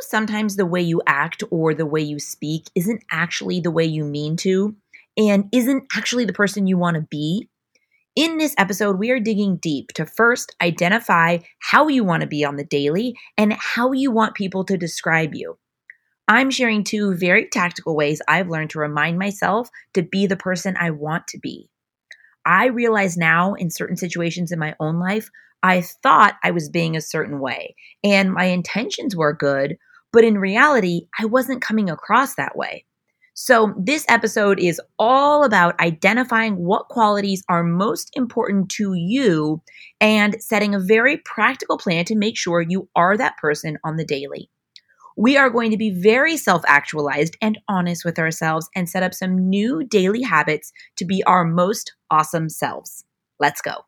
sometimes the way you act or the way you speak isn't actually the way you mean to and isn't actually the person you want to be? In this episode, we are digging deep to first identify how you want to be on the daily and how you want people to describe you. I'm sharing two very tactical ways I've learned to remind myself to be the person I want to be. I realize now in certain situations in my own life, I thought I was being a certain way and my intentions were good, but in reality, I wasn't coming across that way. So, this episode is all about identifying what qualities are most important to you and setting a very practical plan to make sure you are that person on the daily. We are going to be very self actualized and honest with ourselves and set up some new daily habits to be our most awesome selves. Let's go.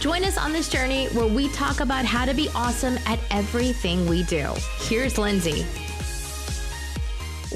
Join us on this journey where we talk about how to be awesome at everything we do. Here's Lindsay.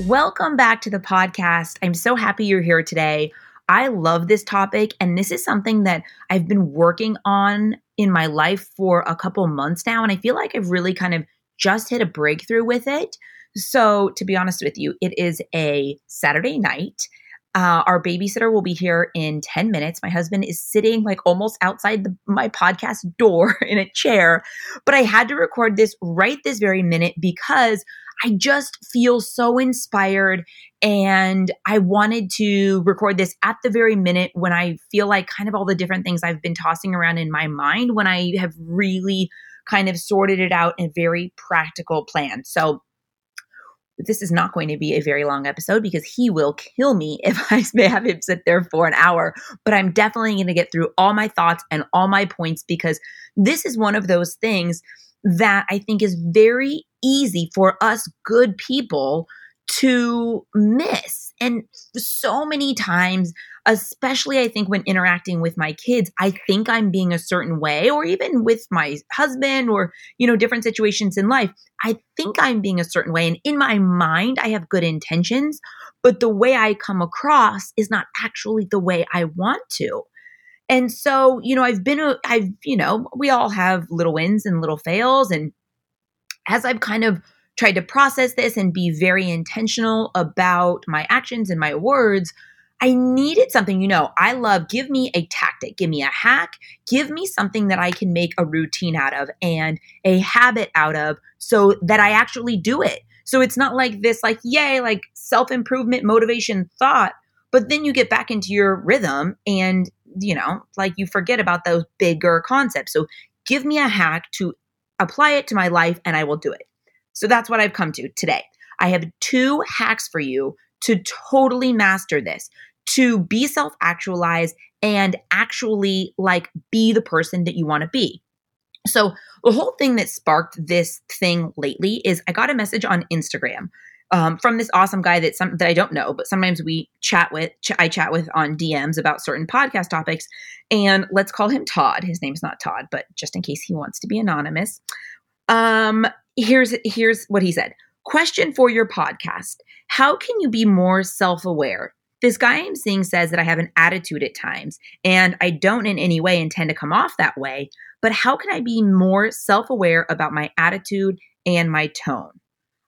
Welcome back to the podcast. I'm so happy you're here today. I love this topic, and this is something that I've been working on in my life for a couple months now. And I feel like I've really kind of just hit a breakthrough with it. So, to be honest with you, it is a Saturday night. Uh, our babysitter will be here in 10 minutes. My husband is sitting like almost outside the, my podcast door in a chair, but I had to record this right this very minute because I just feel so inspired and I wanted to record this at the very minute when I feel like kind of all the different things I've been tossing around in my mind when I have really kind of sorted it out in a very practical plan. So this is not going to be a very long episode because he will kill me if I may have him sit there for an hour. But I'm definitely going to get through all my thoughts and all my points because this is one of those things that I think is very easy for us good people to miss. And so many times, especially I think when interacting with my kids, I think I'm being a certain way, or even with my husband or, you know, different situations in life. I think I'm being a certain way. And in my mind, I have good intentions, but the way I come across is not actually the way I want to. And so, you know, I've been, I've, you know, we all have little wins and little fails. And as I've kind of tried to process this and be very intentional about my actions and my words, I needed something, you know, I love give me a tactic, give me a hack, give me something that I can make a routine out of and a habit out of so that I actually do it. So it's not like this, like, yay, like self improvement, motivation thought, but then you get back into your rhythm and, you know, like you forget about those bigger concepts. So give me a hack to apply it to my life and I will do it. So that's what I've come to today. I have two hacks for you to totally master this, to be self actualized and actually like be the person that you want to be. So, the whole thing that sparked this thing lately is I got a message on Instagram um, from this awesome guy that some that I don't know, but sometimes we chat with. Ch- I chat with on DMs about certain podcast topics, and let's call him Todd. His name's not Todd, but just in case he wants to be anonymous, um, here's here's what he said. Question for your podcast: How can you be more self aware? This guy I'm seeing says that I have an attitude at times, and I don't in any way intend to come off that way. But how can I be more self aware about my attitude and my tone?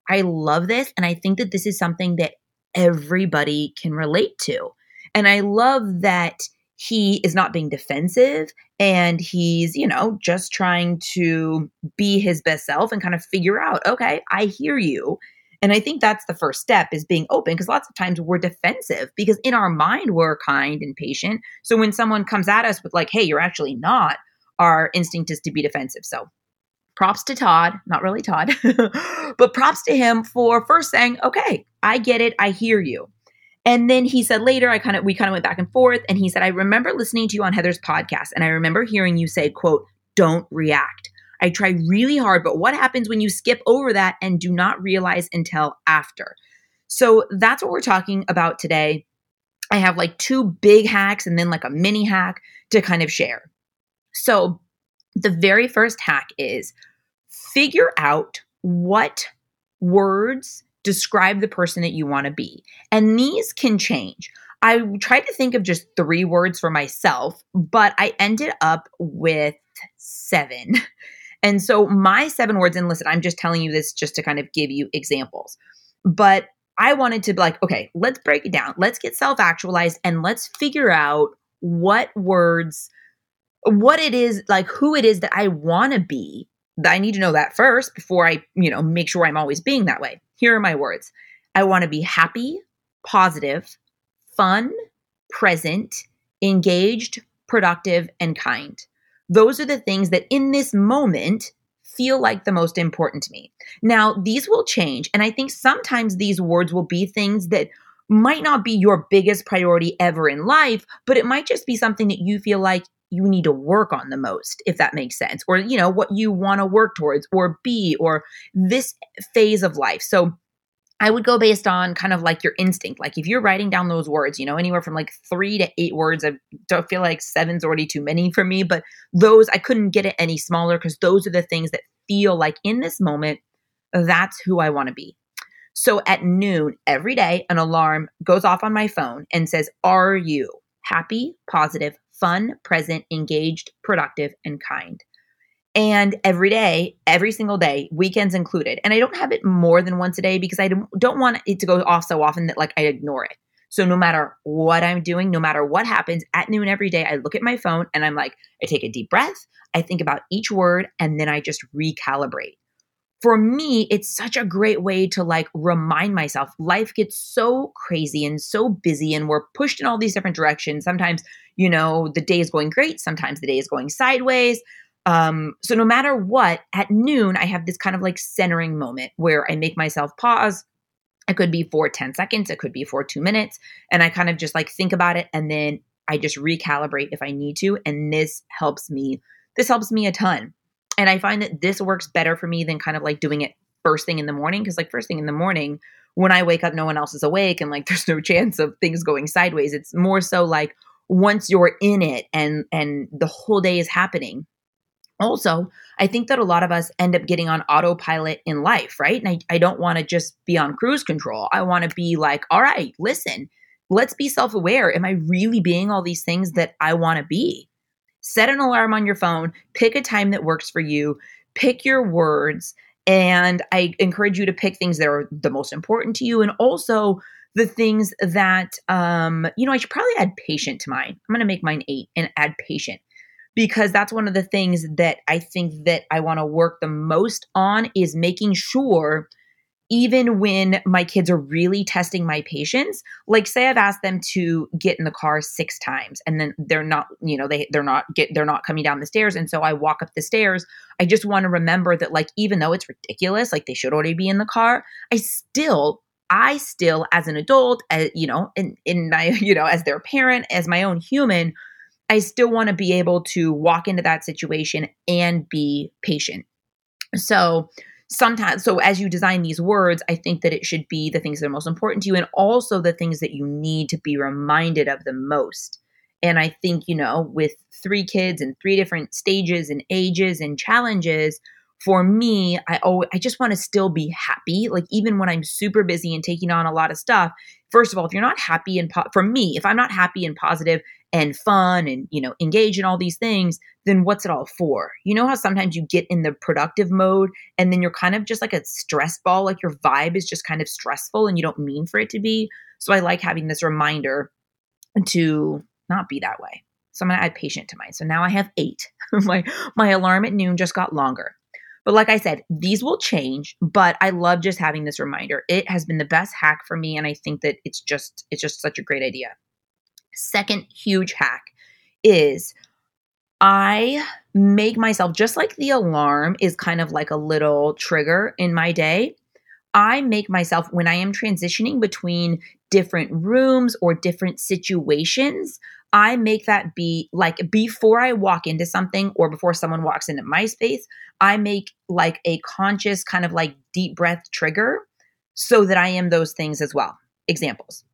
I love this. And I think that this is something that everybody can relate to. And I love that he is not being defensive and he's, you know, just trying to be his best self and kind of figure out, okay, I hear you. And I think that's the first step is being open because lots of times we're defensive because in our mind we're kind and patient. So when someone comes at us with like, hey, you're actually not, our instinct is to be defensive. So props to Todd, not really Todd, but props to him for first saying, okay, I get it. I hear you. And then he said later, I kind of, we kind of went back and forth. And he said, I remember listening to you on Heather's podcast. And I remember hearing you say, quote, don't react. I try really hard, but what happens when you skip over that and do not realize until after? So that's what we're talking about today. I have like two big hacks and then like a mini hack to kind of share. So, the very first hack is figure out what words describe the person that you want to be. And these can change. I tried to think of just three words for myself, but I ended up with seven. And so my seven words, and listen, I'm just telling you this just to kind of give you examples. But I wanted to be like, okay, let's break it down. Let's get self actualized and let's figure out what words, what it is, like who it is that I want to be. I need to know that first before I, you know, make sure I'm always being that way. Here are my words I want to be happy, positive, fun, present, engaged, productive, and kind. Those are the things that in this moment feel like the most important to me. Now, these will change. And I think sometimes these words will be things that might not be your biggest priority ever in life, but it might just be something that you feel like you need to work on the most, if that makes sense, or, you know, what you want to work towards or be, or this phase of life. So, I would go based on kind of like your instinct. Like if you're writing down those words, you know, anywhere from like three to eight words. I don't feel like seven's already too many for me, but those I couldn't get it any smaller because those are the things that feel like in this moment, that's who I want to be. So at noon every day, an alarm goes off on my phone and says, Are you happy, positive, fun, present, engaged, productive, and kind? and every day, every single day, weekends included. And I don't have it more than once a day because I don't want it to go off so often that like I ignore it. So no matter what I'm doing, no matter what happens at noon every day, I look at my phone and I'm like, I take a deep breath, I think about each word, and then I just recalibrate. For me, it's such a great way to like remind myself life gets so crazy and so busy, and we're pushed in all these different directions. Sometimes, you know, the day is going great, sometimes the day is going sideways. Um, so no matter what, at noon, I have this kind of like centering moment where I make myself pause. It could be for 10 seconds, it could be for two minutes. And I kind of just like think about it and then I just recalibrate if I need to. And this helps me, this helps me a ton. And I find that this works better for me than kind of like doing it first thing in the morning. Cause like first thing in the morning, when I wake up, no one else is awake and like there's no chance of things going sideways. It's more so like once you're in it and and the whole day is happening also, I think that a lot of us end up getting on autopilot in life, right? And I, I don't want to just be on cruise control. I want to be like, all right, listen, let's be self aware. Am I really being all these things that I want to be? Set an alarm on your phone, pick a time that works for you, pick your words. And I encourage you to pick things that are the most important to you and also the things that, um, you know, I should probably add patient to mine. I'm going to make mine eight and add patient because that's one of the things that I think that I want to work the most on is making sure even when my kids are really testing my patience like say i've asked them to get in the car six times and then they're not you know they they're not get they're not coming down the stairs and so i walk up the stairs i just want to remember that like even though it's ridiculous like they should already be in the car i still i still as an adult as, you know in in my you know as their parent as my own human I still want to be able to walk into that situation and be patient. So, sometimes, so as you design these words, I think that it should be the things that are most important to you and also the things that you need to be reminded of the most. And I think, you know, with three kids and three different stages and ages and challenges, for me, I oh, I just want to still be happy. Like even when I'm super busy and taking on a lot of stuff, first of all, if you're not happy and po- for me, if I'm not happy and positive and fun and you know engage in all these things then what's it all for? You know how sometimes you get in the productive mode and then you're kind of just like a stress ball like your vibe is just kind of stressful and you don't mean for it to be? So i like having this reminder to not be that way. So i'm going to add patient to mine. So now i have eight. My my alarm at noon just got longer. But like I said, these will change, but I love just having this reminder. It has been the best hack for me and I think that it's just it's just such a great idea. Second huge hack is I make myself just like the alarm is kind of like a little trigger in my day. I make myself when I am transitioning between different rooms or different situations, I make that be like before I walk into something or before someone walks into my space, I make like a conscious kind of like deep breath trigger so that I am those things as well. Examples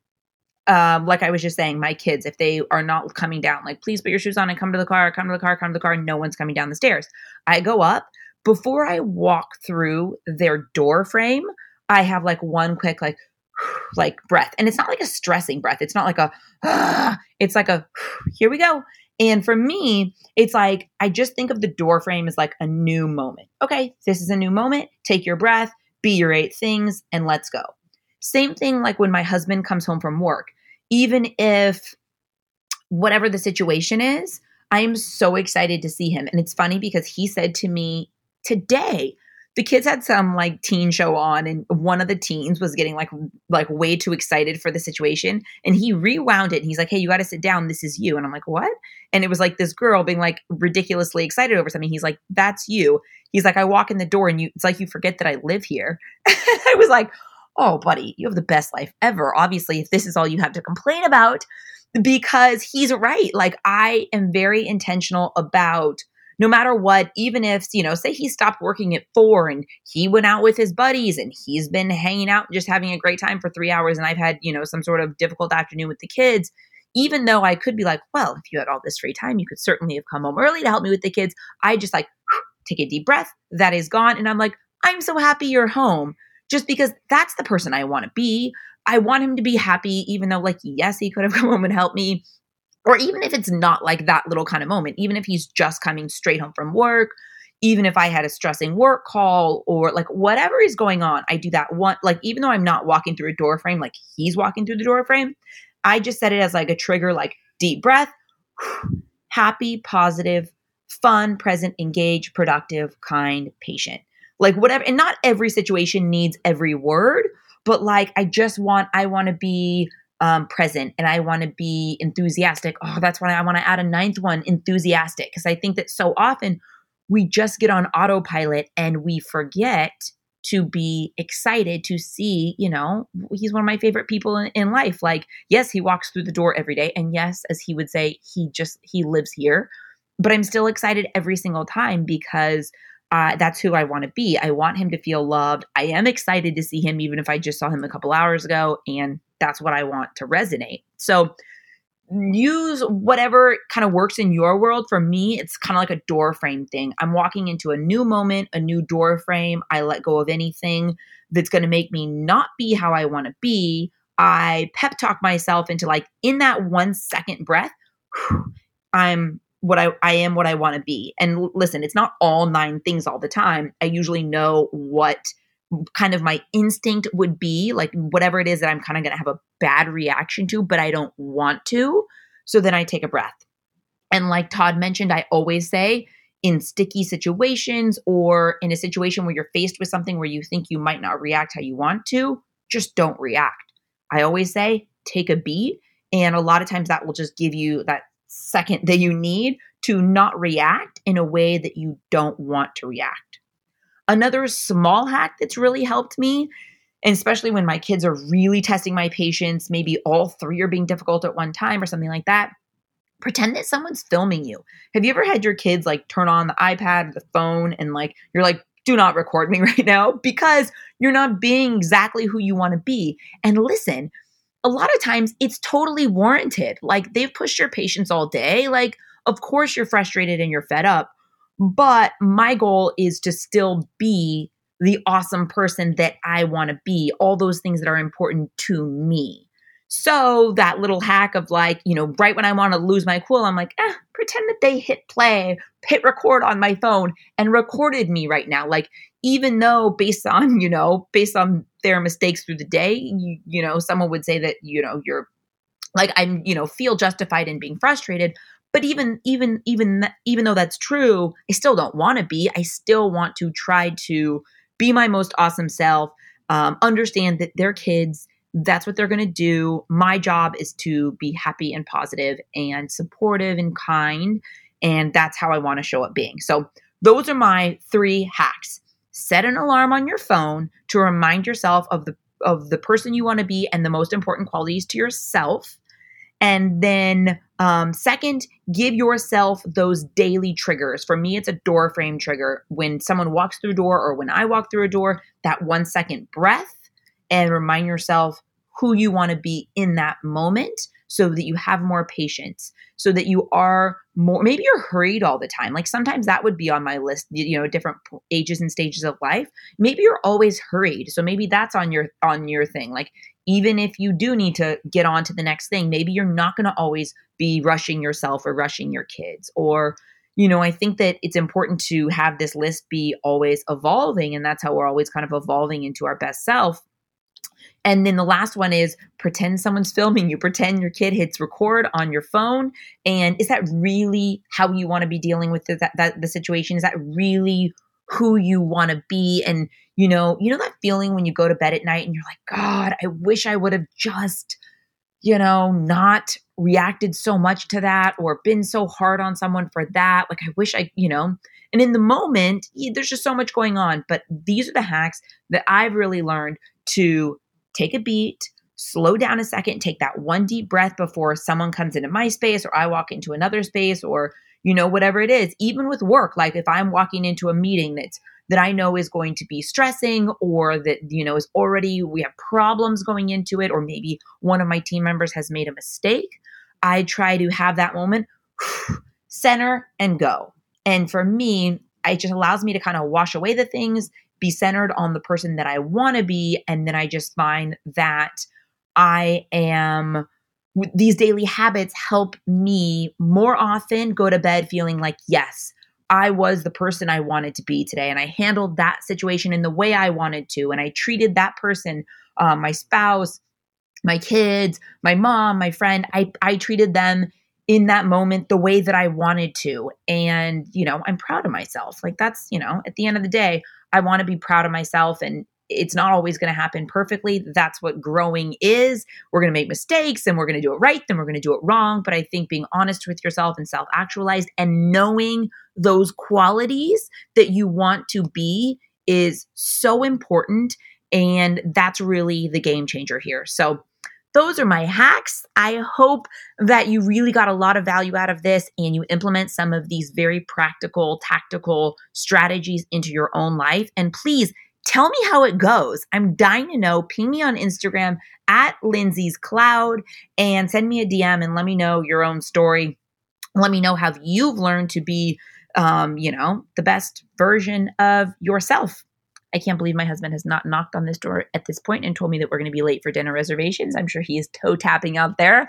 um, like I was just saying, my kids, if they are not coming down, like, please put your shoes on and come to the car, come to the car, come to the car. No one's coming down the stairs. I go up before I walk through their door frame. I have like one quick, like, like breath. And it's not like a stressing breath. It's not like a, it's like a, here we go. And for me, it's like I just think of the door frame as like a new moment. Okay, this is a new moment. Take your breath, be your eight things, and let's go. Same thing like when my husband comes home from work. Even if whatever the situation is, I am so excited to see him. And it's funny because he said to me today, the kids had some like teen show on and one of the teens was getting like like way too excited for the situation. And he rewound it and he's like hey you got to sit down. This is you. And i'm like what? And it was like this girl being like ridiculously excited over something. He's like that's you. He's like i walk in the door and you it's like you forget that i live here. I was like oh buddy you have the best life ever obviously if this is all you have to complain about because he's right like i am very intentional about no matter what, even if, you know, say he stopped working at four and he went out with his buddies and he's been hanging out and just having a great time for three hours and I've had, you know, some sort of difficult afternoon with the kids, even though I could be like, well, if you had all this free time, you could certainly have come home early to help me with the kids. I just like take a deep breath. That is gone. And I'm like, I'm so happy you're home just because that's the person I want to be. I want him to be happy, even though, like, yes, he could have come home and helped me or even if it's not like that little kind of moment, even if he's just coming straight home from work, even if I had a stressing work call or like whatever is going on, I do that one. Like, even though I'm not walking through a door frame, like he's walking through the door frame, I just set it as like a trigger, like deep breath, happy, positive, fun, present, engaged, productive, kind, patient. Like, whatever. And not every situation needs every word, but like, I just want, I want to be um, present and I want to be enthusiastic. Oh, that's why I want to add a ninth one, enthusiastic, because I think that so often we just get on autopilot and we forget to be excited to see, you know, he's one of my favorite people in, in life. Like, yes, he walks through the door every day. And yes, as he would say, he just, he lives here. But I'm still excited every single time because uh, that's who I want to be. I want him to feel loved. I am excited to see him, even if I just saw him a couple hours ago. And that's what I want to resonate. So use whatever kind of works in your world. For me, it's kind of like a door frame thing. I'm walking into a new moment, a new door frame. I let go of anything that's going to make me not be how I want to be. I pep talk myself into like in that one second breath, I'm what I, I am what I want to be. And listen, it's not all nine things all the time. I usually know what kind of my instinct would be like whatever it is that I'm kind of going to have a bad reaction to, but I don't want to. So then I take a breath. And like Todd mentioned, I always say in sticky situations or in a situation where you're faced with something where you think you might not react how you want to, just don't react. I always say take a beat. And a lot of times that will just give you that second that you need to not react in a way that you don't want to react. Another small hack that's really helped me, especially when my kids are really testing my patience, maybe all three are being difficult at one time or something like that, pretend that someone's filming you. Have you ever had your kids like turn on the iPad or the phone and like you're like, do not record me right now because you're not being exactly who you want to be. And listen, a lot of times it's totally warranted. Like they've pushed your patience all day. Like, of course you're frustrated and you're fed up. But my goal is to still be the awesome person that I want to be, all those things that are important to me. So that little hack of like, you know, right when I want to lose my cool, I'm like, eh, pretend that they hit play, hit record on my phone and recorded me right now. Like, even though based on, you know, based on their mistakes through the day, you, you know, someone would say that, you know, you're like, I'm, you know, feel justified in being frustrated but even even even even though that's true i still don't want to be. I still want to try to be my most awesome self um, understand that they're kids that's what they're going to do. My job is to be happy and positive and supportive and kind and that's how i want to show up being. So those are my three hacks set an alarm on your phone to remind yourself of the of the person you want to be and the most important qualities to yourself and then, um, second, give yourself those daily triggers. For me, it's a door frame trigger. When someone walks through a door or when I walk through a door, that one second breath and remind yourself who you want to be in that moment so that you have more patience, so that you are more, maybe you're hurried all the time. Like sometimes that would be on my list, you know, different ages and stages of life. Maybe you're always hurried. So maybe that's on your, on your thing. Like even if you do need to get on to the next thing, maybe you're not going to always be rushing yourself or rushing your kids or, you know, I think that it's important to have this list be always evolving. And that's how we're always kind of evolving into our best self. And then the last one is pretend someone's filming you, pretend your kid hits record on your phone. And is that really how you want to be dealing with the, that, the situation? Is that really who you want to be? And, you know, you know that feeling when you go to bed at night and you're like, God, I wish I would have just, you know, not reacted so much to that or been so hard on someone for that. Like, I wish I, you know, and in the moment, there's just so much going on. But these are the hacks that I've really learned to take a beat, slow down a second, take that one deep breath before someone comes into my space or I walk into another space or you know whatever it is. Even with work, like if I'm walking into a meeting that's that I know is going to be stressing or that you know is already we have problems going into it or maybe one of my team members has made a mistake, I try to have that moment center and go. And for me, it just allows me to kind of wash away the things be centered on the person that I want to be. And then I just find that I am, these daily habits help me more often go to bed feeling like, yes, I was the person I wanted to be today. And I handled that situation in the way I wanted to. And I treated that person, uh, my spouse, my kids, my mom, my friend, I, I treated them in that moment the way that I wanted to. And, you know, I'm proud of myself. Like that's, you know, at the end of the day, I want to be proud of myself and it's not always going to happen perfectly. That's what growing is. We're going to make mistakes and we're going to do it right, then we're going to do it wrong. But I think being honest with yourself and self actualized and knowing those qualities that you want to be is so important. And that's really the game changer here. So, those are my hacks. I hope that you really got a lot of value out of this and you implement some of these very practical, tactical strategies into your own life. And please tell me how it goes. I'm dying to know. Ping me on Instagram at Lindsay's Cloud and send me a DM and let me know your own story. Let me know how you've learned to be, um, you know, the best version of yourself. I can't believe my husband has not knocked on this door at this point and told me that we're going to be late for dinner reservations. I'm sure he is toe tapping out there.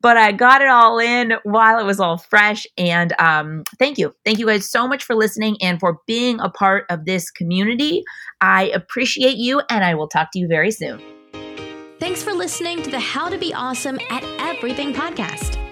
But I got it all in while it was all fresh. And um, thank you. Thank you guys so much for listening and for being a part of this community. I appreciate you, and I will talk to you very soon. Thanks for listening to the How to Be Awesome at Everything podcast.